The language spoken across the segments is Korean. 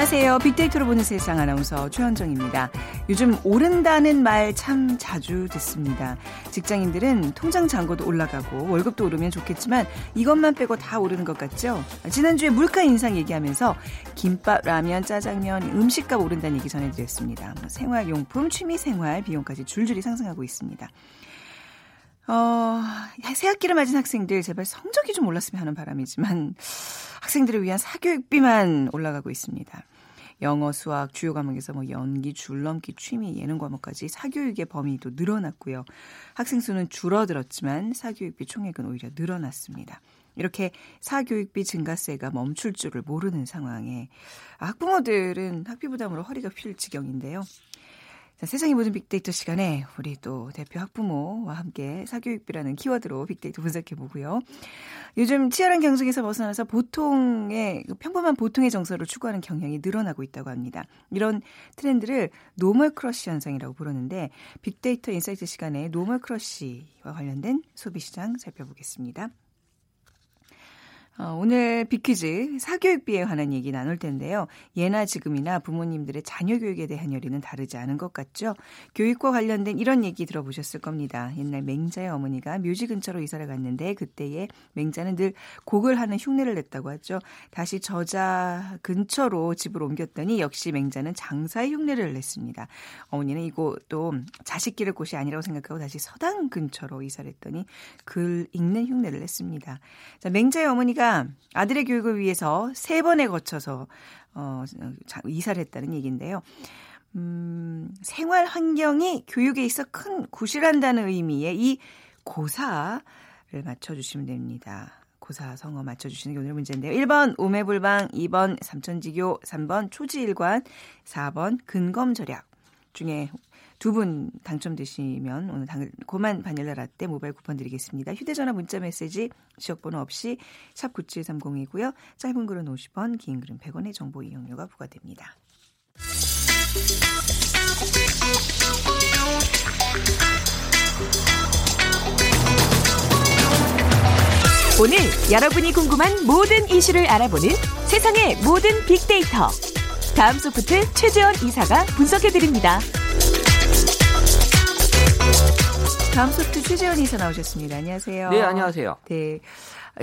안녕하세요. 빅데이터로 보는 세상 아나운서 최현정입니다. 요즘 오른다는 말 참 자주 듣습니다. 직장인들은 통장 잔고도 올라가고 월급도 오르면 좋겠지만 이것만 빼고 다 오르는 것 같죠? 지난주에 물가 인상 얘기하면서 김밥, 라면, 짜장면, 음식값 오른다는 얘기 전해드렸습니다. 뭐 생활용품, 취미생활 비용까지 줄줄이 상승하고 있습니다. 어, 새학기를 맞은 학생들 제발 성적이 좀 올랐으면 하는 바람이지만 학생들을 위한 사교육비만 올라가고 있습니다. 영어, 수학, 주요 과목에서 뭐 연기, 줄넘기, 취미, 예능 과목까지 사교육의 범위도 늘어났고요. 학생 수는 줄어들었지만 사교육비 총액은 오히려 늘어났습니다. 이렇게 사교육비 증가세가 멈출 줄을 모르는 상황에 학부모들은 학비 부담으로 허리가 휠 지경인데요. 자, 세상의 모든 빅데이터 시간에 우리 또 대표 학부모와 함께 사교육비라는 키워드로 빅데이터 분석해 보고요. 요즘 치열한 경쟁에서 벗어나서 보통의 평범한 보통의 정서를 추구하는 경향이 늘어나고 있다고 합니다. 이런 트렌드를 normal crush 현상이라고 부르는데 빅데이터 insight 시간에 normal crush와 관련된 소비 시장 살펴보겠습니다. 어, 오늘 비퀴즈 사교육비에 관한 얘기 나눌 텐데요. 예나 지금이나 부모님들의 자녀 교육에 대한 열의는 다르지 않은 것 같죠. 교육과 관련된 이런 얘기 들어보셨을 겁니다. 옛날 맹자의 어머니가 묘지 근처로 이사를 갔는데 그때의 맹자는 늘 곡을 하는 흉내를 냈다고 하죠. 다시 저자 근처로 집을 옮겼더니 역시 맹자는 장사의 흉내를 냈습니다. 어머니는 이곳도 자식 기를 곳이 아니라고 생각하고 다시 서당 근처로 이사를 했더니 글 읽는 흉내를 냈습니다. 자, 맹자의 어머니가 아들의 교육을 위해서 세 번에 거쳐서 어, 이사를 했다는 얘기인데요. 음, 생활 환경이 교육에 있어 큰 구실한다는 의미의 이 고사를 맞춰주시면 됩니다. 고사 성어 맞춰주시는 게 오늘 문제인데요. 1번 오매불방, 2번 삼천지교, 3번 초지일관, 4번 근검절약 중에 두 분 당첨되시면 오늘 고만 바닐라 라떼 모바일 쿠폰 드리겠습니다. 휴대전화 문자 메시지 지역번호 없이 샵 9730이고요. 짧은 글은 50원, 긴 글은 100원의 정보 이용료가 부과됩니다. 오늘 여러분이 궁금한 모든 이슈를 알아보는 세상의 모든 빅데이터. 다음 소프트 최재원 이사가 분석해드립니다. 다음 소프트 최재원 이사 나오셨습니다. 안녕하세요. 네, 안녕하세요. 네.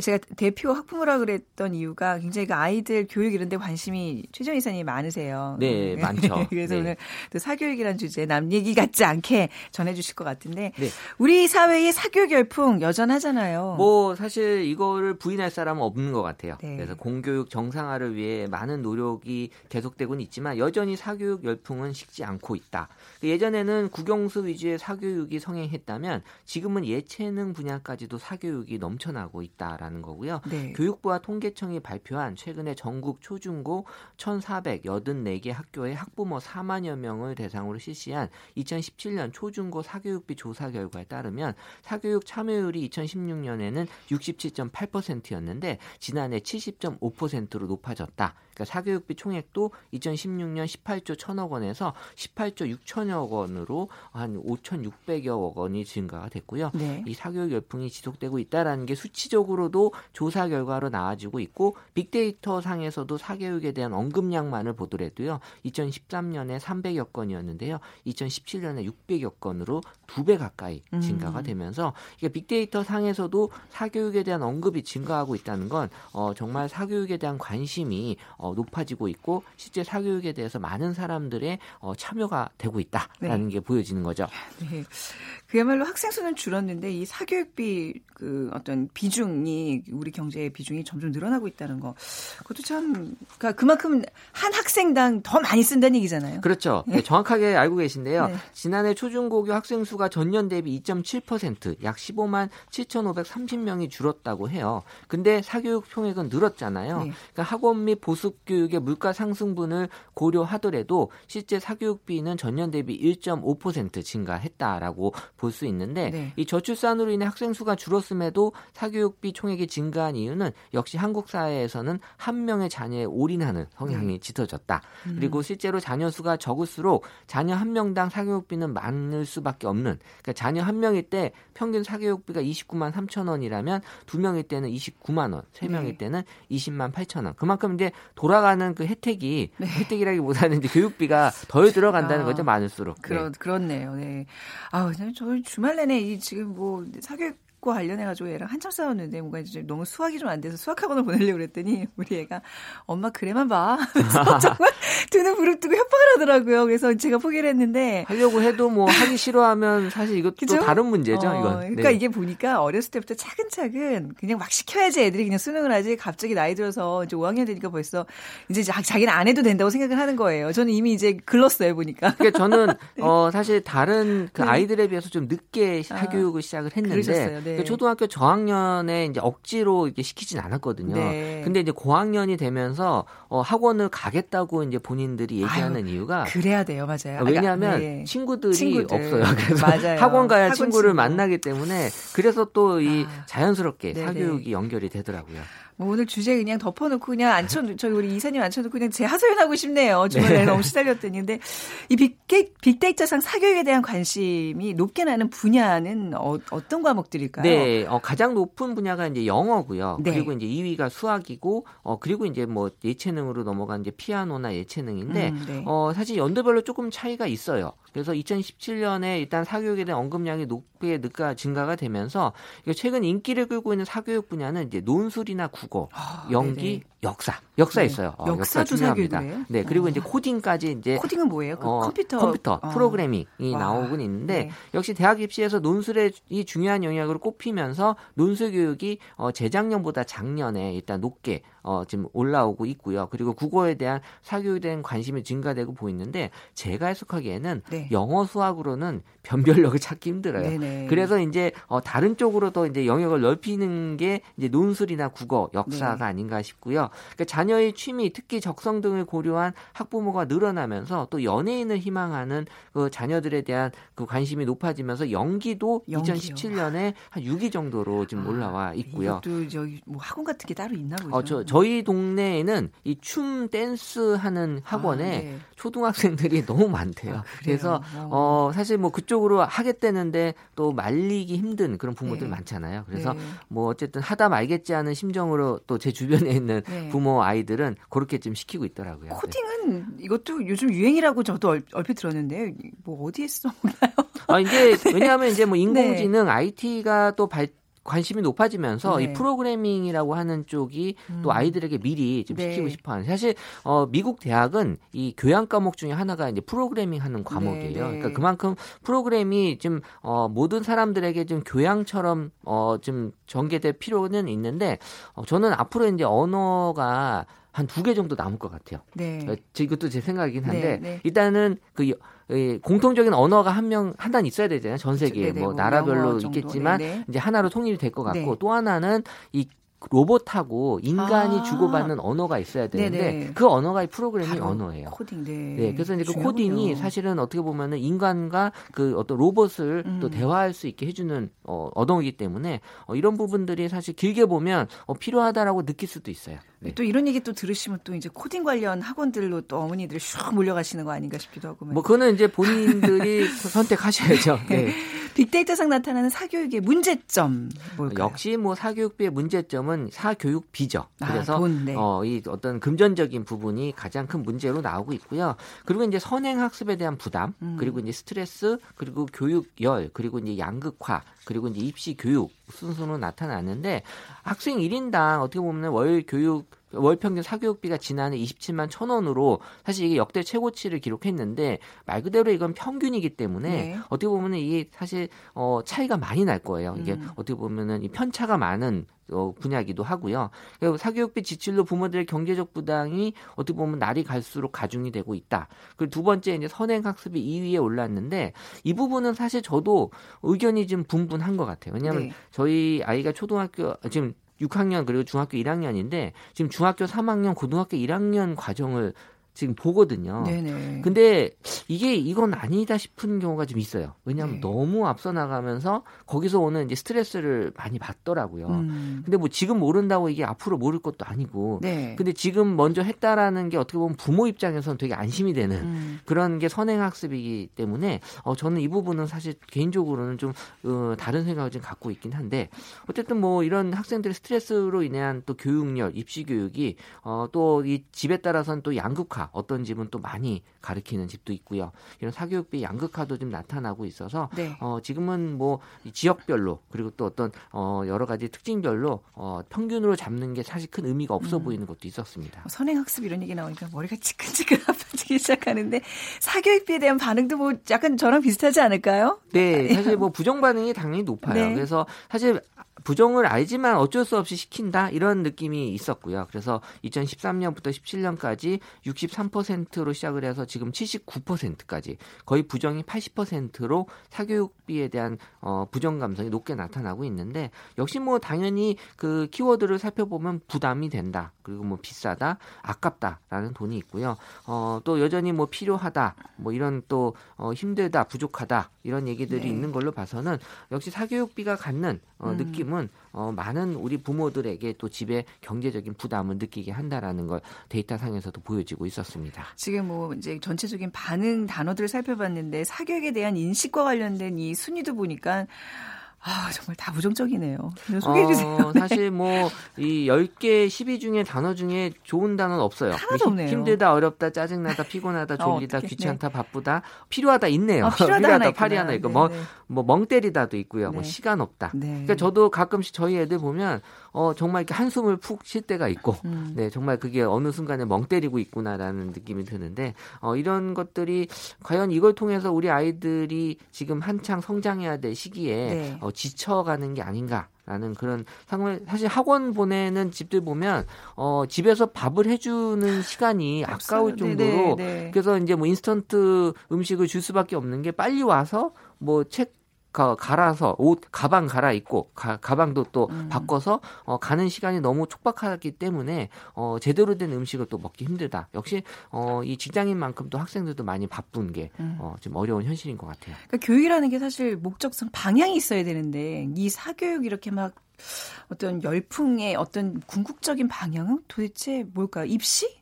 제가 대표 학부모라 그랬던 이유가 굉장히 그 아이들 교육 이런 데 관심이 최정 이사님이 많으세요. 네, 많죠. 그래서 네. 오늘 또 사교육이라는 주제 남 얘기 같지 않게 전해 주실 것 같은데 네. 우리 사회의 사교육 열풍 여전하잖아요. 뭐 사실 이거를 부인할 사람은 없는 것 같아요. 네. 그래서 공교육 정상화를 위해 많은 노력이 계속되고는 있지만 여전히 사교육 열풍은 식지 않고 있다. 예전에는 국영수 위주의 사교육이 성행했다면 지금은 예체능 분야까지도 사교육이 넘쳐나고 있다라는 거고요. 네. 교육부와 통계청이 발표한 최근에 전국 초중고 1,484개 학교의 학부모 4만여 명을 대상으로 실시한 2017년 초중고 사교육비 조사 결과에 따르면 사교육 참여율이 2016년에는 67.8%였는데 지난해 70.5%로 높아졌다. 그러니까 사교육비 총액도 2016년 18조 1천억 원에서 18조 6천여 원으로 한 5,600여 원이 증가가 됐고요. 네. 이 사교육 열풍이 지속되고 있다라는 게 수치적으로도 조사 결과로 나와지고 있고 빅데이터 상에서도 사교육에 대한 언급량만을 보더라도요. 2013년에 300여 건이었는데요. 2017년에 600여 건으로 두 배 가까이 증가가 음. 되면서 이게 빅데이터 상에서도 사교육에 대한 언급이 증가하고 있다는 건 어, 정말 사교육에 대한 관심이 어, 높아지고 있고 실제 사교육에 대해서 많은 사람들의 어, 참여가 되고 있다라는 네. 게 보여지는 거죠. 네. 그야말로 학생 수는 줄었는데 이 사교육비 그 어떤 비중이 우리 경제의 비중이 점점 늘어나고 있다는 거 그것도 참 그러니까 그만큼 한 학생당 더 많이 쓴다는 얘기잖아요. 그렇죠. 네. 네, 정확하게 알고 계신데요. 네. 지난해 초중고교 학생 수가 전년 대비 2.7%약 15만 7,530명이 줄었다고 해요. 근데 사교육 총액은 늘었잖아요. 네. 그러니까 학원 및 보습 교육의 물가 상승분을 고려하더라도 실제 사교육비는 전년 대비 1.5% 증가했다라고 볼 수 있는데 네. 이 저출산으로 인해 학생 수가 줄었음에도 사교육비 총액이 증가한 이유는 역시 한국 사회에서는 한 명의 자녀에 올인하는 성향이 음. 짙어졌다. 음. 그리고 실제로 자녀 수가 적을수록 자녀 한 명당 사교육비는 많을 수밖에 없는. 그러니까 자녀 한 명일 때 평균 사교육비가 29만 3천 원이라면 두 명일 때는 29만 원, 세 명일 네. 때는 20만 8천 원. 그만큼 이제 돈 돌아가는 그 혜택이 네. 혜택이라기보다는 이제 교육비가 덜 들어간다는 아, 거죠 많을수록. 그렇 네. 그렇네요. 네. 아, 저희 주말 내내 이 지금 뭐 사교육 과 관련해가지고 얘랑 한참 싸웠는데 뭔가 이제 너무 수학이 좀 안 돼서 수학학원을 보내려고 그랬더니 우리 애가 엄마 그래만 봐. 정말 두는 부릅뜨고 협박을 하더라고요. 그래서 제가 포기를 했는데 하려고 해도 뭐 하기 싫어하면 사실 이것도 그쵸? 다른 문제죠. 어, 이건. 그러니까 네. 이게 보니까 어렸을 때부터 차근차근 그냥 막 시켜야지 애들이 그냥 수능을 하지 갑자기 나이 들어서 이제 5학년 되니까 벌써 이제 자기는 안 해도 된다고 생각을 하는 거예요. 저는 이미 이제 글렀어요 보니까. 그러니까 저는 네. 어 사실 다른 그 네. 아이들에 비해서 좀 늦게 사교육을 아, 시작을 했는데 그러셨어요. 네. 그 초등학교 저학년에 이제 억지로 이렇게 시키진 않았거든요. 네. 근데 이제 고학년이 되면서 어, 학원을 가겠다고 이제 본인들이 얘기하는 아유, 이유가 그래야 돼요, 맞아요. 왜냐하면 아, 네. 친구들이 친구들. 없어요. 그래서 맞아요. 학원 가야 학원 친구를 친구. 만나기 때문에 그래서 또이 아, 자연스럽게 네네. 사교육이 연결이 되더라고요. 뭐 오늘 주제 그냥 덮어놓고 그냥 앉혀 저희 우리 이사님 앉혀놓고 그냥 제 하소연하고 싶네요. 주말에 네. 너무 시달렸더니 근데 이 빅게, 빅데이터상 사교육에 대한 관심이 높게 나는 분야는 어, 떤 과목들일까요? 네, 어, 가장 높은 분야가 이제 영어고요. 네. 그리고 이제 2위가 수학이고 어 그리고 이제 뭐 예체능으로 넘어간 이제 피아노나 예체능인데 음, 네. 어 사실 연도별로 조금 차이가 있어요. 그래서 2017년에 일단 사교육에 대한 언급량이 높게 늦가 증가가 되면서 최근 인기를 끌고 있는 사교육 분야는 이제 논술이나 국어, 아, 연기, 네네. 역사, 역사 네. 있어요. 어, 역사도 중요합니다. 네, 그리고 어. 이제 코딩까지 이제 코딩은 뭐예요? 그 어, 컴퓨터 컴퓨터 어. 프로그래밍이 와. 나오곤 있는데 네. 역시 대학 입시에서 논술의 이 중요한 영역으로 꼽히면서 논술 교육이 어, 재작년보다 작년에 일단 높게 어, 지금 올라오고 있고요. 그리고 국어에 대한 사교육에 대한 관심이 증가되고 보이는데 제가 해석하기에는 네. 영어 수학으로는 변별력을 찾기 힘들어요. 네네. 그래서 이제 어, 다른 쪽으로 더 이제 영역을 넓히는 게 이제 논술이나 국어, 역사가 네. 아닌가 싶고요. 그러니까 자녀의 취미, 특히 적성 등을 고려한 학부모가 늘어나면서 또 연예인을 희망하는 그 자녀들에 대한 그 관심이 높아지면서 연기도 연기요. 2017년에 한 6위 정도로 지금 아, 올라와 있고요. 이것도 저기 뭐 학원 같은 게 따로 있나 보죠. 어, 저, 저희 동네에는 이 춤 댄스 하는 학원에 아, 네. 초등학생들이 너무 많대요. 아, 그래서 어. 어 사실 뭐 그쪽으로 하겠다는데 또 말리기 힘든 그런 부모들 네. 많잖아요. 그래서 네. 뭐 어쨌든 하다 말겠지 하는 심정으로 또 제 주변에 있는 네. 부모 아이들은 그렇게 좀 시키고 있더라고요. 코딩은 네. 이것도 요즘 유행이라고 저도 얼핏 들었는데 뭐 어디에 써먹나요? 아 이제 왜냐하면 이제 뭐 인공지능 네. IT가 또 발, 관심이 높아지면서 네. 이 프로그래밍이라고 하는 쪽이 음. 또 아이들에게 미리 좀 네. 시키고 싶어하는 사실 어 미국 대학은 이 교양 과목 중에 하나가 이제 프로그래밍 하는 과목이에요. 네. 그러니까 그만큼 프로그램이 좀 어, 모든 사람들에게 좀 교양처럼 어, 좀 전개될 필요는 있는데 어, 저는 앞으로 이제 언어가 한 두 개 정도 남을 것 같아요. 네. 어, 이것도 제 생각이긴 한데 네, 네. 일단은 그이 공통적인 언어가 한 명 한 단 있어야 되잖아요. 전 세계에 뭐, 뭐 나라별로 있겠지만 네네. 이제 하나로 통일이 될 것 같고 네. 또 하나는 이 로봇하고 인간이 아. 주고받는 언어가 있어야 되는데 네네. 그 언어가 이 프로그래밍 언어예요. 코딩, 네. 네. 그래서 이제 그. 코딩이 사실은 어떻게 보면은 인간과 그 어떤 로봇을 음. 또 대화할 수 있게 해주는 어, 언어이기 때문에 어, 이런 부분들이 사실 길게 보면 어, 필요하다라고 느낄 수도 있어요. 네. 또 이런 얘기 또 들으시면 또 이제 코딩 관련 학원들로 또 어머니들이 슉 몰려가시는 거 아닌가 싶기도 하고. 뭐 그거는 이제 본인들이 선택하셔야죠. 네. 빅데이터상 나타나는 사교육의 문제점 뭘까요? 역시 뭐 사교육비의 문제점은 사교육비죠. 아, 그래서 아, 돈, 네. 어, 이 어떤 금전적인 부분이 가장 큰 문제로 나오고 있고요. 그리고 이제 선행 학습에 대한 부담, 음. 그리고 이제 스트레스, 그리고 교육 열, 그리고 이제 양극화, 그리고 이제 입시 교육 순서로 나타나는데 학생 1인당 어떻게 보면 월 교육 월 평균 사교육비가 지난해 27만 천 원으로 사실 이게 역대 최고치를 기록했는데 말 그대로 이건 평균이기 때문에 네. 어떻게 보면은 이게 사실 어 차이가 많이 날 거예요. 이게 음. 어떻게 보면은 이 편차가 많은 어, 분야기도 하고요. 사교육비 지출로 부모들의 경제적 부담이 어떻게 보면 날이 갈수록 가중이 되고 있다. 그리고 두 번째 이제 선행학습이 2위에 올랐는데 이 부분은 사실 저도 의견이 좀 분분한 것 같아요. 왜냐하면 네. 저희 아이가 초등학교 지금 6학년 그리고 중학교 1학년인데 지금 중학교 3학년, 고등학교 1학년 과정을 지금 보거든요. 네네. 근데 이게 이건 아니다 싶은 경우가 좀 있어요. 왜냐하면 네. 너무 앞서 나가면서 거기서 오는 이제 스트레스를 많이 받더라고요. 음. 근데 뭐 지금 모른다고 이게 앞으로 모를 것도 아니고. 네. 근데 지금 먼저 했다라는 게 어떻게 보면 부모 입장에서는 되게 안심이 되는 음. 그런 게 선행 학습이기 때문에 어 저는 이 부분은 사실 개인적으로는 좀 어, 다른 생각을 좀 갖고 있긴 한데 어쨌든 뭐 이런 학생들의 스트레스로 인한 또 교육열, 입시 교육이 어 또 이 집에 따라서는 또 양극화 어떤 집은 또 많이 가르치는 집도 있고요. 이런 사교육비 양극화도 좀 나타나고 있어서 네. 어, 지금은 뭐 지역별로 그리고 또 어떤 어, 여러 가지 특징별로 어, 평균으로 잡는 게 사실 큰 의미가 없어 음. 보이는 것도 있었습니다. 뭐 선행학습 이런 얘기 나오니까 머리가 지끈지끈 아파지기 시작하는데 사교육비에 대한 반응도 뭐 약간 저랑 비슷하지 않을까요? 네, 사실 뭐 부정 반응이 당연히 높아요. 네. 그래서 사실 부정을 알지만 어쩔 수 없이 시킨다 이런 느낌이 있었고요. 그래서 2013년부터 17년까지 63%로 시작을 해서 지금 79%까지 거의 부정이 80%로 사교육비에 대한 어, 부정 감성이 높게 나타나고 있는데 역시 뭐 당연히 그 키워드를 살펴보면 부담이 된다 그리고 뭐 비싸다 아깝다라는 돈이 있고요. 어, 또 여전히 뭐 필요하다 뭐 이런 또 어, 힘들다 부족하다 이런 얘기들이 네. 있는 걸로 봐서는 역시 사교육비가 갖는 어, 음. 느낌은 어, 많은 우리 부모들에게 또 집에 경제적인 부담을 느끼게 한다라는 걸 데이터 상에서도 보여지고 있었습니다. 지금 뭐 이제 전체적인 반응 단어들을 살펴봤는데 사교육에 대한 인식과 관련된 이 순위도 보니까 아, 정말 다 부정적이네요. 소개해 주세요. 어, 사실 뭐 이 10개 12 중에 단어 중에 좋은 단어는 없어요. 하나도 뭐 없네요. 힘들다, 어렵다, 짜증나다, 피곤하다, 어, 졸리다, 어, 귀찮다, 네. 바쁘다, 필요하다 있네요. 어, 필요하다, 필요하다 팔이 하나 있고 뭐뭐멍 때리다도 있고요. 뭐 네. 뭐 시간 없다. 네. 그러니까 저도 가끔씩 저희 애들 보면 어 정말 이렇게 한숨을 푹 쉴 때가 있고 음. 네, 정말 그게 어느 순간에 멍 때리고 있구나라는 느낌이 드는데 어 이런 것들이 과연 이걸 통해서 우리 아이들이 지금 한창 성장해야 될 시기에 네. 어, 지쳐가는 게 아닌가 라는 그런 상황 사실 학원 보내는 집들 보면 어 집에서 밥을 해주는 시간이 아까울 정도로 네네, 네. 그래서 이제 뭐 인스턴트 음식을 줄 수밖에 없는 게 빨리 와서 뭐책 갈아서 옷 가방 갈아입고 가, 가방도 또 음. 바꿔서 어, 가는 시간이 너무 촉박하기 때문에 어, 제대로 된 음식을 또 먹기 힘들다. 역시 어, 이 직장인만큼 또 학생들도 많이 바쁜 게 음. 어, 좀 어려운 현실인 것 같아요. 그러니까 교육이라는 게 사실 목적성 방향이 있어야 되는데 이 사교육 이렇게 막 어떤 열풍의 어떤 궁극적인 방향은 도대체 뭘까요? 입시?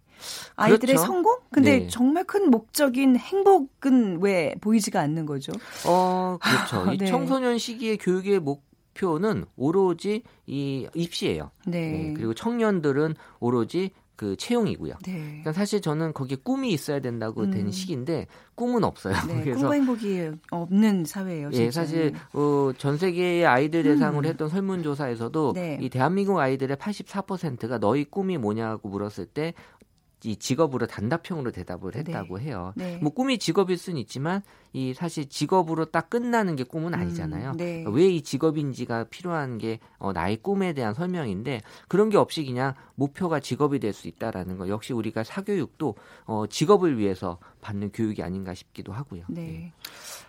아이들의 그렇죠. 성공? 근데 네. 정말 큰 목적인 행복은 왜 보이지가 않는 거죠? 어, 그렇죠. 이 네. 청소년 시기의 교육의 목 표는 오로지 이 입시예요. 네. 네. 그리고 청년들은 오로지 그 채용이고요. 네. 그러니까 사실 저는 거기에 꿈이 있어야 된다고 음. 된 시기인데 꿈은 없어요. 네, 그래서 꿈과 행복이 없는 사회예요. 예, 사실 어, 전 세계의 아이들 대상으로 음. 했던 설문조사에서도 네. 이 대한민국 아이들의 84%가 너희 꿈이 뭐냐고 물었을 때 이 직업으로 단답형으로 대답을 네. 했다고 네. 해요. 네. 뭐 꿈이 직업일 수는 있지만 이 사실 직업으로 딱 끝나는 게 꿈은 음, 아니잖아요. 음, 네. 왜이 직업인지가 필요한 게 어, 나의 꿈에 대한 설명인데 그런 게 없이 그냥 목표가 직업이 될 수 있다라는 거 역시 우리가 사교육도 어, 직업을 위해서 받는 교육이 아닌가 싶기도 하고요. 네. 네.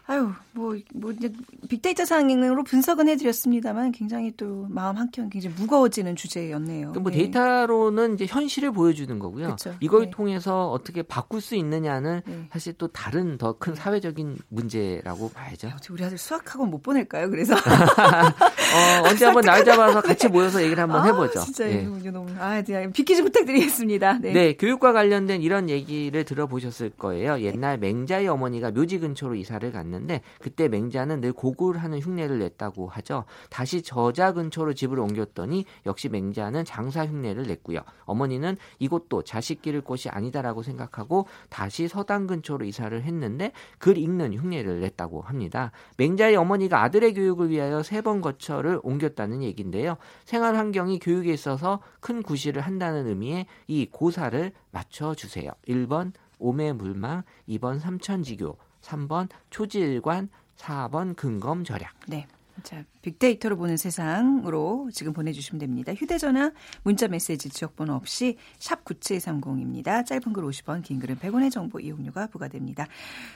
아유, 뭐, 뭐, 이제 빅데이터 상으로 분석은 해드렸습니다만 굉장히 또 마음 한켠 굉장히 무거워지는 주제였네요. 뭐 네. 데이터로는 이제 현실을 보여주는 거고요. 그렇죠. 이걸 네. 통해서 어떻게 바꿀 수 있느냐는 네. 사실 또 다른 더 큰 사회적인 문제라고 봐야죠. 우리 아들 수학학원 못 보낼까요? 그래서 어, 언제 한번 날 잡아서 같이 모여서 얘기를 한번 아, 해보죠. 진짜 네. 너무 아, 비키즈 부탁드리겠습니다. 네. 네, 교육과 관련된 이런 얘기를 들어보셨을 거예요. 옛날 맹자의 어머니가 묘지 근처로 이사를 갔는데. 그때 맹자는 늘 곡을 하는 흉내를 냈다고 하죠. 다시 저자 근처로 집을 옮겼더니 역시 맹자는 장사 흉내를 냈고요. 어머니는 이곳도 자식 기를 곳이 아니다라고 생각하고 다시 서당 근처로 이사를 했는데 글 읽는 흉내를 냈다고 합니다. 맹자의 어머니가 아들의 교육을 위하여 세 번 거처를 옮겼다는 얘기인데요. 생활 환경이 교육에 있어서 큰 구실을 한다는 의미의 이 고사를 맞춰 주세요. 1번 오매물망, 2번 삼천지교, 3번 초지일관, 4번 근검 절약. 네. 자, 빅데이터로 보는 세상으로 지금 보내주시면 됩니다. 휴대전화, 문자메시지 지역번호 없이 샵 9730입니다. 짧은 글 50원, 긴 글은 100원의 정보 이용료가 부과됩니다.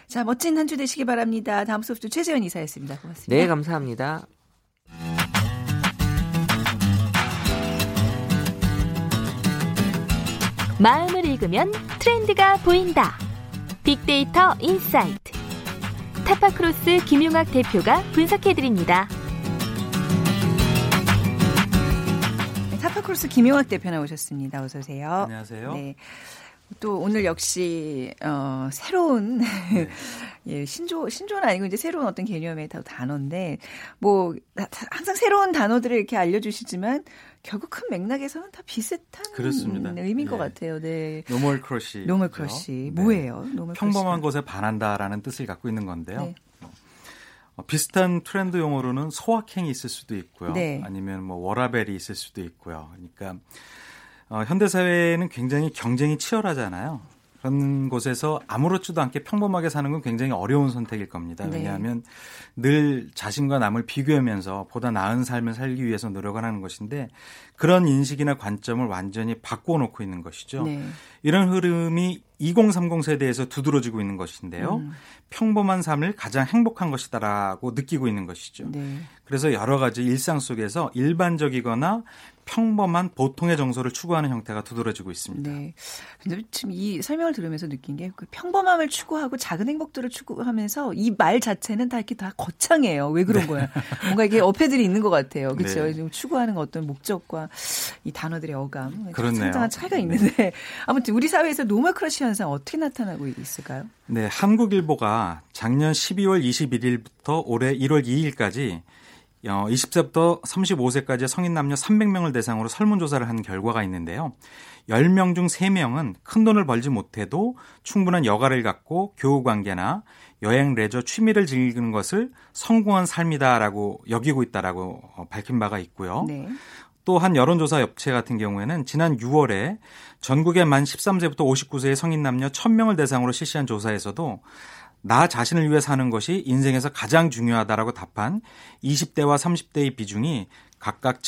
자, 멋진 한 주 되시기 바랍니다. 다음 소프트 최재현 이사였습니다. 고맙습니다. 네, 감사합니다. 마음을 읽으면 트렌드가 보인다. 빅데이터 insight. 타파크로스 김용학 대표가 분석해드립니다. 타파크로스 김용학 대표 나오셨습니다. 어서 오세요. 안녕하세요. 네. 또 오늘 역시 어 새로운 네. 예, 신조 신조는 아니고 이제 새로운 어떤 개념의 단어인데 뭐 항상 새로운 단어들을 이렇게 알려 주시지만 결국 큰 맥락에서는 다 비슷한 그렇습니다. 의미인 네. 것 같아요. 네. normal crush. normal crush. 뭐예요? normal 평범한 것에 반한다라는 뜻을 갖고 있는 건데요. 네. 어, 비슷한 트렌드 용어로는 소확행이 있을 수도 있고요. 네. 아니면 뭐 워라벨이 있을 수도 있고요. 그러니까 어, 현대 사회는 굉장히 경쟁이 치열하잖아요. 그런 곳에서 아무렇지도 않게 평범하게 사는 건 굉장히 어려운 선택일 겁니다. 네. 왜냐하면 늘 자신과 남을 비교하면서 보다 나은 삶을 살기 위해서 노력을 하는 것인데 그런 인식이나 관점을 완전히 바꿔놓고 있는 것이죠. 네. 이런 흐름이 2030 세대에서 두드러지고 있는 것인데요. 음. 평범한 삶을 가장 행복한 것이다라고 느끼고 있는 것이죠. 네. 그래서 여러 가지 일상 속에서 일반적이거나 평범한 보통의 정서를 추구하는 형태가 두드러지고 있습니다. 네. 근데 지금 이 설명을 들으면서 느낀 게 그 평범함을 추구하고 작은 행복들을 추구하면서 이 말 자체는 다 이렇게 다 거창해요. 왜 그런 네. 거야? 뭔가 이게 어폐들이 있는 것 같아요. 그렇죠? 네. 추구하는 어떤 목적과 이 단어들의 어감 그렇네요. 상당한 차이가 네. 있는데 아무튼 우리 사회에서 normal crush 현상 어떻게 나타나고 있을까요? 네, 한국일보가 작년 12월 21일부터 올해 1월 2일까지 20세부터 어, 35세까지 성인 남녀 300명을 대상으로 설문조사를 한 결과가 있는데요. 10명 중 3명은 큰 돈을 벌지 못해도 충분한 여가를 갖고 교우 관계나 여행, 레저, 취미를 즐기는 것을 성공한 삶이다라고 여기고 있다라고 어, 밝힌 바가 있고요. 네. 또한 여론조사 업체 같은 경우에는 지난 6월에 전국의 만 13세부터 59세의 성인 남녀 1000명을 대상으로 실시한 조사에서도 나 자신을 위해 사는 것이 인생에서 가장 중요하다라고 답한 20대와 30대의 비중이 각각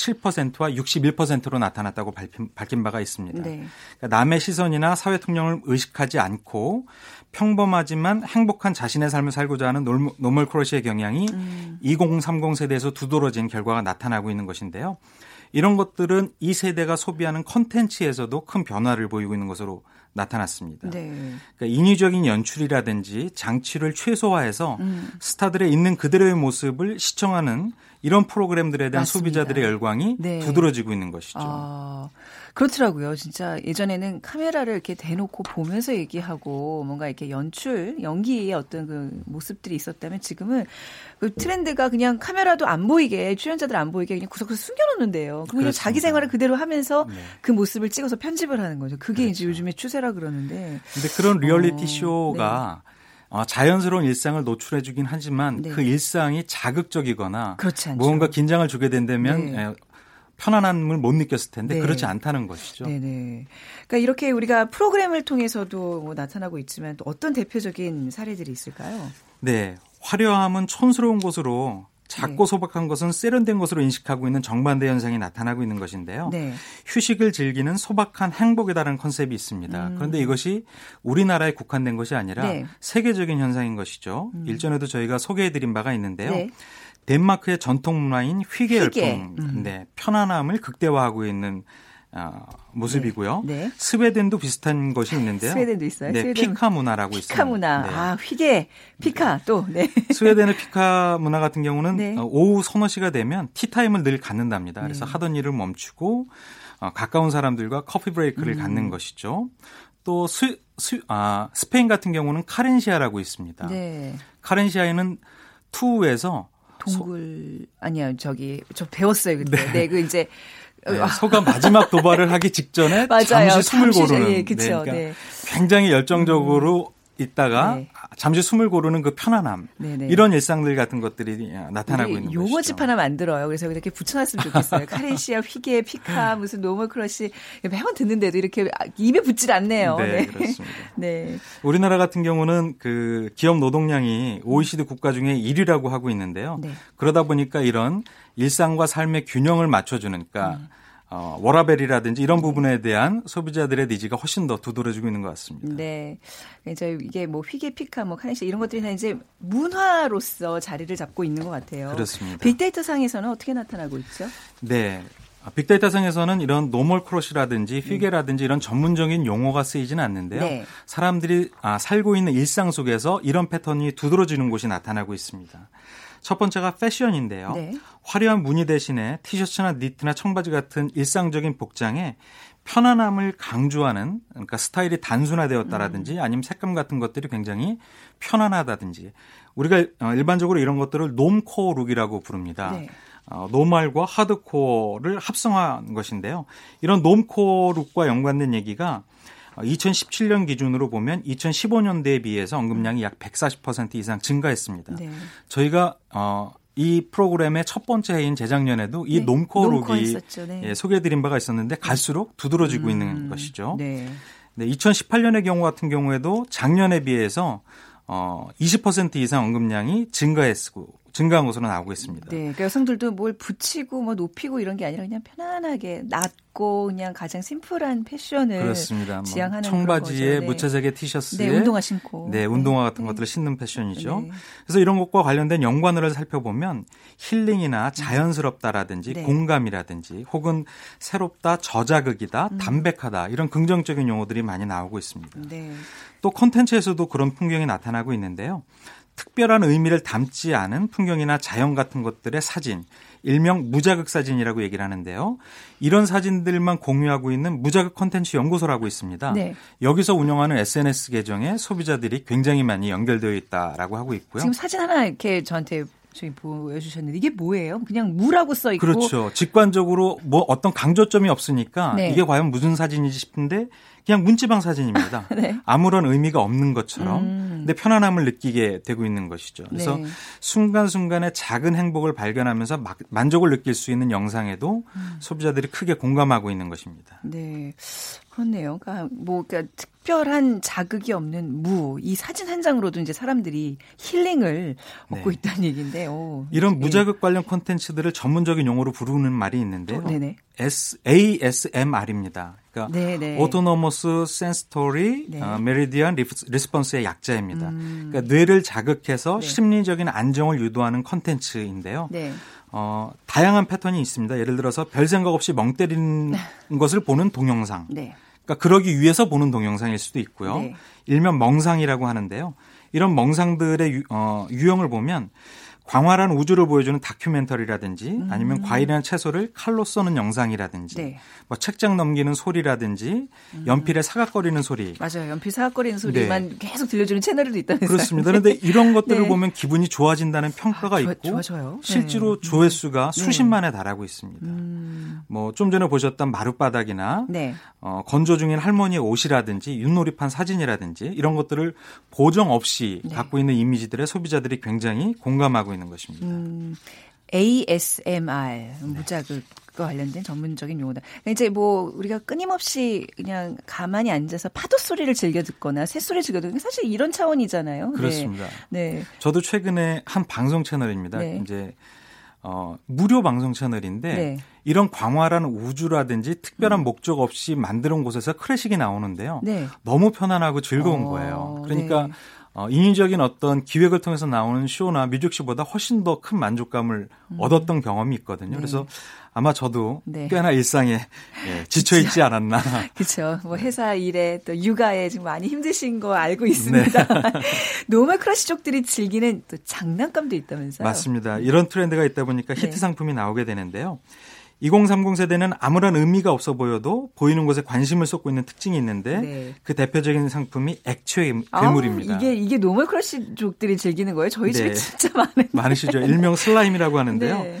77%와 61%로 나타났다고 밝힌, 밝힌 바가 있습니다. 네. 그러니까 남의 시선이나 사회 통념을 의식하지 않고 평범하지만 행복한 자신의 삶을 살고자 하는 normal crush의 경향이 음. 2030 세대에서 두드러진 결과가 나타나고 있는 것인데요. 이런 것들은 이 세대가 소비하는 컨텐츠에서도 큰 변화를 보이고 있는 것으로 나타났습니다. 네. 그러니까 인위적인 연출이라든지 장치를 최소화해서 음. 스타들의 있는 그대로의 모습을 시청하는 이런 프로그램들에 대한 맞습니다. 소비자들의 열광이 네. 두드러지고 있는 것이죠. 아, 그렇더라고요. 진짜 예전에는 카메라를 이렇게 대놓고 보면서 얘기하고 뭔가 이렇게 연출, 연기의 어떤 그 모습들이 있었다면 지금은 그 트렌드가 그냥 카메라도 안 보이게 출연자들 안 보이게 그냥 구석구석 숨겨놓는데요. 그냥 자기 생활을 그대로 하면서 네. 그 모습을 찍어서 편집을 하는 거죠. 그게 그렇죠. 이제 요즘에 추세라 그러는데. 근데 그런 리얼리티 어, 쇼가 네. 어, 자연스러운 일상을 노출해주긴 하지만 네. 그 일상이 자극적이거나 무언가 긴장을 주게 된다면 네. 편안함을 못 느꼈을 텐데 네. 그렇지 않다는 것이죠. 네네. 그러니까 이렇게 우리가 프로그램을 통해서도 뭐 나타나고 있지만 또 어떤 대표적인 사례들이 있을까요? 네. 화려함은 촌스러운 곳으로 작고 네. 소박한 것은 세련된 것으로 인식하고 있는 정반대 현상이 나타나고 있는 것인데요. 네. 휴식을 즐기는 소박한 행복이다라는 컨셉이 있습니다. 음. 그런데 이것이 우리나라에 국한된 것이 아니라 네. 세계적인 현상인 것이죠. 음. 일전에도 저희가 소개해드린 바가 있는데요. 네. 덴마크의 전통 문화인 hygge 열풍, 음. 네, 편안함을 극대화하고 있는 어, 모습이고요. 네. 네. 스웨덴도 비슷한 것이 있는데요. 스웨덴도 있어요. 네, 스웨덴. fika 문화라고 있습니다. fika 문화. 네. 아, hygge, fika 네. 또. 네. 스웨덴의 fika 문화 같은 경우는 네. 어, 오후 서너 시가 되면 티타임을 늘 갖는답니다. 그래서 네. 하던 일을 멈추고 어, 가까운 사람들과 coffee break를 음. 갖는 것이죠. 또 스, 스, 아, 스페인 같은 경우는 querencia라고 있습니다. 네. querencia에는 투우에서 동굴 아니야 저기 저 배웠어요 그때. 네, 네 그 이제 네, 소가 마지막 도발을 하기 직전에 잠시 숨을 잠시, 고르는 예, 그쵸, 네, 그러니까 네. 굉장히 열정적으로 음. 있다가 네. 잠시 숨을 고르는 그 편안함 네네. 이런 일상들 같은 것들이 나타나고 있는 거죠. 용어 집 하나 만들어요. 그래서 이렇게 붙여놨으면 좋겠어요. querencia, hygge, fika, 무슨 normal crush 매번 듣는데도 이렇게 입에 붙질 않네요. 네, 네. 그렇습니다. 네. 우리나라 같은 경우는 그 기업 노동량이 OECD 국가 중에 1위라고 하고 있는데요. 네. 그러다 보니까 이런 일상과 삶의 균형을 맞춰주는 그러니까 음. 어, 워라벨이라든지 이런 부분에 대한 소비자들의 needs가 훨씬 더 두드러지고 있는 것 같습니다. 네. 이제 이게 뭐 hygge fika 뭐 querencia 이런 것들이 다 이제 문화로서 자리를 잡고 있는 것 같아요. 그렇습니다. 빅데이터 상에서는 어떻게 나타나고 있죠? 네. 빅데이터 상에서는 이런 normal crush라든지 hygge라든지 이런 전문적인 용어가 쓰이지는 않는데요. 네. 사람들이 아, 살고 있는 일상 속에서 이런 패턴이 두드러지는 곳이 나타나고 있습니다. 첫 번째가 패션인데요. 네. 화려한 무늬 대신에 티셔츠나 니트나 청바지 같은 일상적인 복장에 편안함을 강조하는 그러니까 스타일이 단순화되었다라든지 음. 아니면 색감 같은 것들이 굉장히 편안하다든지 우리가 어, 일반적으로 이런 것들을 normcore look이라고 부릅니다. 네. 어, 노말과 하드코어를 합성한 것인데요. 이런 놈코어 룩과 연관된 얘기가 2017년 어, 기준으로 보면 2015년대에 비해서 언급량이 약 140% 이상 증가했습니다. 네. 저희가 어, 이 프로그램의 첫 번째 해인 재작년에도 이 네. 놈코룩이 네. 예, 소개해드린 바가 있었는데 갈수록 두드러지고 음, 있는 것이죠. 네. 네, 2018년의 경우 같은 경우에도 작년에 비해서 어, 20% 이상 언급량이 증가했고 증가한 것으로 나오고 있습니다. 네, 그러니까 여성들도 뭘 붙이고 뭐 높이고 이런 게 아니라 그냥 편안하게 낮고 그냥 가장 심플한 패션을 그렇습니다. 뭐 지향하는 청바지에 네. 무채색의 티셔츠에 네, 운동화 신고 네, 운동화 같은 네. 것들을 신는 패션이죠. 네. 그래서 이런 것과 관련된 연관어를 살펴보면 힐링이나 자연스럽다라든지 네. 공감이라든지 혹은 새롭다, 저자극이다, 음. 담백하다 이런 긍정적인 용어들이 많이 나오고 있습니다. 네. 또 콘텐츠에서도 그런 풍경이 나타나고 있는데요. 특별한 의미를 담지 않은 풍경이나 자연 같은 것들의 사진, 일명 무자극 사진이라고 얘기를 하는데요. 이런 사진들만 공유하고 있는 무자극 콘텐츠 연구소라고 있습니다. 네. 여기서 운영하는 SNS 계정에 소비자들이 굉장히 많이 연결되어 있다라고 하고 있고요. 지금 사진 하나 이렇게 저한테 저희 보여주셨는데 이게 뭐예요? 그냥 무라고 써 있고 그렇죠. 직관적으로 뭐 어떤 강조점이 없으니까 네. 이게 과연 무슨 사진이지 싶은데 그냥 문지방 사진입니다. 네. 아무런 의미가 없는 것처럼 음. 근데 편안함을 느끼게 되고 있는 것이죠. 그래서 네. 순간순간의 작은 행복을 발견하면서 막, 만족을 느낄 수 있는 영상에도 음. 소비자들이 크게 공감하고 있는 것입니다. 네. 그렇네요. 그러니까 뭐 그러니까 특별한 자극이 없는 무, 이 사진 한 장으로도 이제 사람들이 힐링을 얻고 네. 있다는 얘기인데. 오, 이런 네. 무자극 관련 콘텐츠들을 전문적인 용어로 부르는 말이 있는데요. 어, S, ASMR입니다. 그러니까 네네. Autonomous Sensory 네. 어, Meridian Response의 약자입니다. 음. 그러니까 뇌를 자극해서 네. 심리적인 안정을 유도하는 콘텐츠인데요. 네. 어, 다양한 패턴이 있습니다. 예를 들어서 별 생각 없이 멍 때리는 것을 보는 동영상. 네. 그러니까 그러기 위해서 보는 동영상일 수도 있고요. 네. 일명 멍상이라고 하는데요. 이런 멍상들의 유, 어, 유형을 보면 광활한 우주를 보여주는 다큐멘터리라든지 음. 아니면 과일이나 채소를 칼로 써는 영상이라든지 네. 뭐 책장 넘기는 소리라든지 음. 연필에 사각거리는 소리 맞아요 연필 사각거리는 소리만 네. 계속 들려주는 채널도 있다면서요 그렇습니다 그런데 이런 것들을 네. 보면 기분이 좋아진다는 평가가 아, 있고 좋아져요. 실제로 네. 조회수가 네. 수십만에 달하고 있습니다 음. 뭐좀 전에 보셨던 마룻바닥이나 네. 어, 건조 중인 할머니의 옷이라든지 윷놀이판 사진이라든지 이런 것들을 보정 없이 갖고 있는 이미지들의 소비자들이 굉장히 공감하고 있는 있는 것입니다. 음, ASMR 무자극과 관련된 전문적인 용어다. 그러니까 이제 뭐 우리가 끊임없이 그냥 가만히 앉아서 파도 소리를 즐겨 듣거나 새 소리를 즐겨 듣는 사실 이런 차원이잖아요. 네. 그렇습니다. 네. 네. 저도 최근에 한 방송 채널입니다. 네. 이제 어, 무료 방송 채널인데 네. 이런 광활한 우주라든지 특별한 음. 목적 없이 온 곳에서 클래식이 나오는데요. 네. 너무 편안하고 즐거운 어, 거예요. 그러니까 네. 어, 인위적인 어떤 기획을 통해서 나오는 쇼나 뮤직쇼보다 훨씬 더 큰 만족감을 음. 얻었던 경험이 있거든요. 네. 그래서 아마 저도 네. 꽤나 일상에 예, 지쳐 있지 않았나. 그렇죠. 뭐 회사 일에 또 육아에 지금 많이 힘드신 거 알고 있습니다. 네. normal crush족들이 즐기는 또 장난감도 있다면서요? 맞습니다. 이런 트렌드가 있다 보니까 히트 네. 상품이 나오게 되는데요. 2030 세대는 아무런 의미가 없어 보여도 보이는 곳에 관심을 쏟고 있는 특징이 있는데 네. 그 대표적인 상품이 액체 괴물입니다. 아, 이게 이게 normal crush족들이 즐기는 거예요? 저희 집에 네. 진짜 많은 많으시죠. 일명 슬라임이라고 하는데요. 네.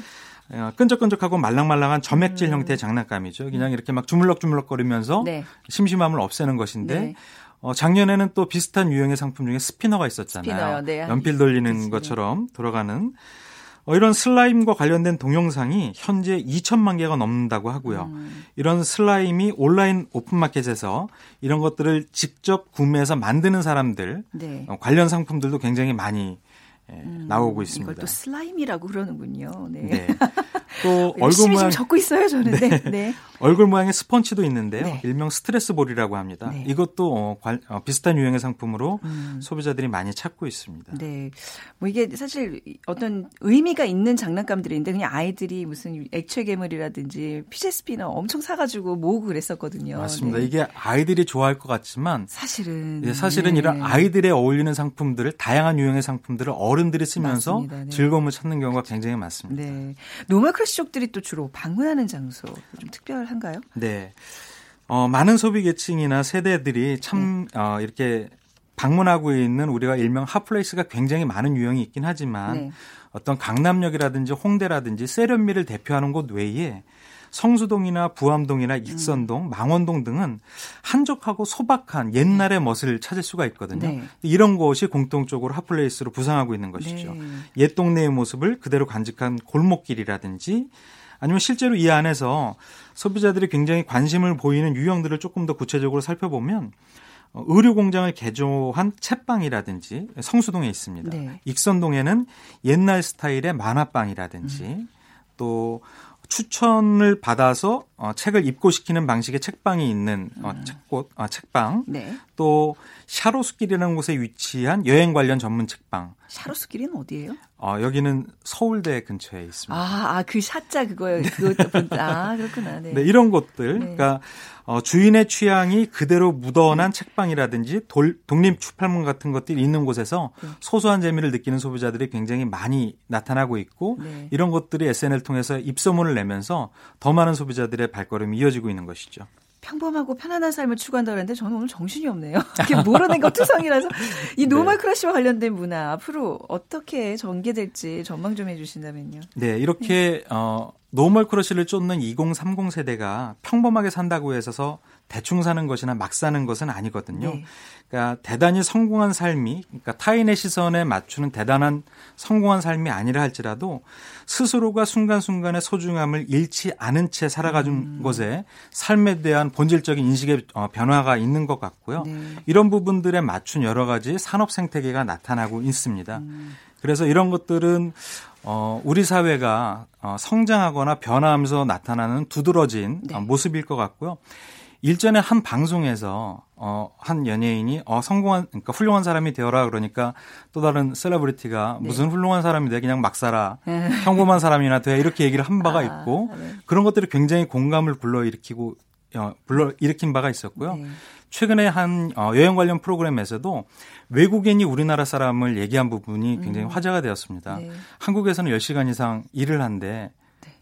어, 끈적끈적하고 말랑말랑한 점액질 음. 형태의 장난감이죠. 그냥 이렇게 막 주물럭주물럭거리면서 네. 심심함을 없애는 것인데 네. 어, 작년에는 또 비슷한 유형의 상품 중에 스피너가 있었잖아요. 스피너요, 네. 연필 돌리는 것처럼 돌아가는 어, 이런 슬라임과 관련된 동영상이 현재 2천만 개가 넘는다고 하고요. 음. 이런 슬라임이 온라인 오픈마켓에서 이런 것들을 직접 구매해서 만드는 사람들 네. 어, 관련 상품들도 굉장히 많이 예, 음, 나오고 있습니다. 이걸 또 슬라임이라고 그러는군요. 네. 네. 또 얼굴 모양 적고 있어요 저는. 네. 네. 네. 얼굴 모양의 스펀지도 있는데요. 네. 일명 stress ball이라고 합니다. 네. 이것도 어, 관, 어, 비슷한 유형의 상품으로 음. 소비자들이 많이 찾고 있습니다. 네. 뭐 이게 사실 어떤 의미가 있는 장난감들인데 그냥 아이들이 무슨 액체 괴물이라든지 fidget spinner 엄청 사가지고 모으고 그랬었거든요. 맞습니다. 네. 이게 아이들이 좋아할 것 같지만 사실은 예, 사실은 이런 네. 아이들에 어울리는 상품들을 다양한 유형의 상품들을 어른 들이 쓰면서 네. 즐거움을 찾는 경우가 굉장히 많습니다. 네. normal crush족들이 또 주로 방문하는 장소 좀 특별한가요? 네. 어, 많은 소비 계층이나 세대들이 참 네. 어, 이렇게 방문하고 있는 우리가 일명 hot place가 굉장히 많은 유형이 있긴 하지만 네. 어떤 강남역이라든지 홍대라든지 세련미를 대표하는 곳 외에 성수동이나 부암동이나 음. 익선동, 음. 망원동 등은 한적하고 소박한 옛날의 네. 멋을 찾을 수가 있거든요. 네. 이런 곳이 공통적으로 hot place로 부상하고 있는 것이죠. 네. 옛 동네의 모습을 그대로 간직한 골목길이라든지 아니면 실제로 이 안에서 소비자들이 굉장히 관심을 보이는 유형들을 조금 더 구체적으로 살펴보면 어, 의류 공장을 개조한 채빵이라든지 성수동에 있습니다. 네. 익선동에는 옛날 스타일의 만화빵이라든지 음. 또 추천을 받아서 어, 책을 입고시키는 방식의 책방이 있는 어, 음. 책곳, 어, 책방. 네. 또 샤로스길이라는 곳에 위치한 여행 관련 전문 책방. 샤로스길은 어디예요? 어, 여기는 서울대 근처에 있습니다. 아, 아 그 샤자 그거요. 그것도 아, 그렇구나. 네. 네 이런 곳들. 네. 그러니까 어, 주인의 취향이 그대로 묻어난 책방이라든지 돌, 독립 출판물 같은 것들이 있는 곳에서 네. 소소한 재미를 느끼는 소비자들이 굉장히 많이 나타나고 있고 네. 이런 것들이 SNL 통해서 입소문을 내면서 더 많은 소비자들의 발걸음이 이어지고 있는 것이죠. 평범하고 편안한 삶을 추구한다 그랬는데 저는 오늘 정신이 없네요. 이게 모르는 것 투성이라서 이 네. normal 네. crush와 관련된 문화 앞으로 어떻게 전개될지 전망 좀 해주신다면요. 네, 이렇게 네. 어, normal crush를 쫓는 2030 세대가 평범하게 산다고 해서 대충 사는 것이나 막 사는 것은 아니거든요. 네. 그러니까 대단히 성공한 삶이 그러니까 타인의 시선에 맞추는 대단한 성공한 삶이 아니라 할지라도 스스로가 순간순간의 소중함을 잃지 않은 채 살아가준 음. 것에 삶에 대한 본질적인 인식의 어, 변화가 있는 것 같고요. 네. 이런 부분들에 맞춘 여러 가지 산업 생태계가 나타나고 있습니다. 음. 그래서 이런 것들은 어, 우리 사회가 어, 성장하거나 변화하면서 나타나는 두드러진 네. 어, 모습일 것 같고요. 일전에 한 방송에서 어, 한 연예인이 어, 성공한, 그러니까 훌륭한 사람이 되어라 그러니까 또 다른 celebrity가 네. 무슨 훌륭한 사람이 돼 그냥 막 살아. 네. 평범한 사람이나 돼 이렇게 얘기를 한 바가 아, 있고 네. 그런 것들이 굉장히 공감을 불러일으키고 어, 불러 일으킨 바가 있었고요. 네. 최근에 한 어, 여행 관련 프로그램에서도 외국인이 우리나라 사람을 얘기한 부분이 굉장히 음. 화제가 되었습니다. 네. 한국에서는 10시간 이상 일을 한데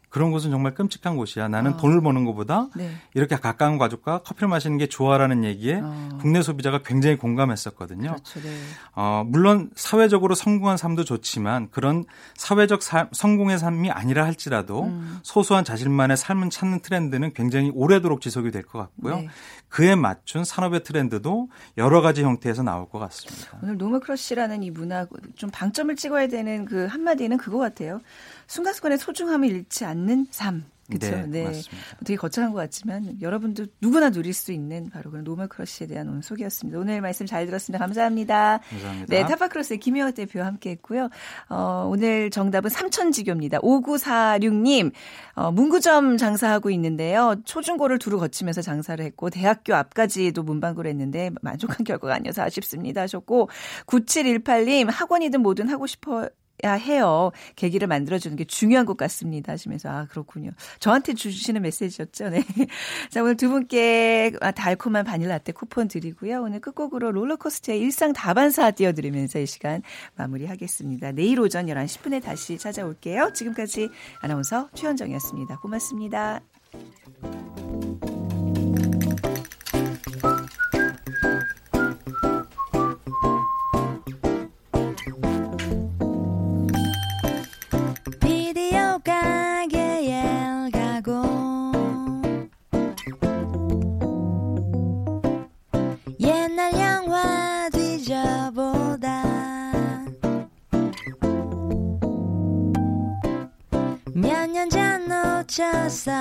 그런 곳은 정말 끔찍한 곳이야. 나는 어. 돈을 버는 것보다 네. 이렇게 가까운 가족과 커피를 마시는 게 좋아라는 얘기에 어. 국내 소비자가 굉장히 공감했었거든요. 그렇죠, 네. 어, 물론 사회적으로 성공한 삶도 좋지만 그런 사회적 삶, 성공의 삶이 아니라 할지라도 음. 소소한 자신만의 삶을 찾는 트렌드는 굉장히 오래도록 지속이 될 것 같고요. 네. 그에 맞춘 산업의 트렌드도 여러 가지 형태에서 나올 것 같습니다. 오늘 normal crush라는 이 문화 좀 방점을 찍어야 되는 그 한마디는 그거 같아요. 순간순간의 소중함을 잃지 않는 삶. 그렇죠. 네, 네. 맞습니다. 되게 거창한 것 같지만 여러분도 누구나 누릴 수 있는 바로 그런 normal crush에 대한 오늘 소개였습니다. 오늘 말씀 잘 들었습니다. 감사합니다. 감사합니다. 네, 타파크로스의 김효아 대표와 함께했고요. 어, 오늘 정답은 삼천지교입니다. 5946님 어, 문구점 장사하고 있는데요. 초중고를 두루 거치면서 장사를 했고 대학교 앞까지도 문방구를 했는데 만족한 결과가 아니어서 아쉽습니다 하셨고 9718님 학원이든 뭐든 하고 싶어 야 해요. 계기를 만들어주는 게 중요한 것 같습니다. 하시면서 아 그렇군요. 저한테 주시는 메시지였죠. 네. 자 오늘 두 분께 아, 달콤한 바닐라 라떼 쿠폰 드리고요. 오늘 끝곡으로 롤러코스터의 일상 다반사 띄워드리면서 이 시간 마무리하겠습니다. 내일 오전 11시 10분에 다시 찾아올게요. 지금까지 아나운서 최현정이었습니다. 고맙습니다. 놓쳤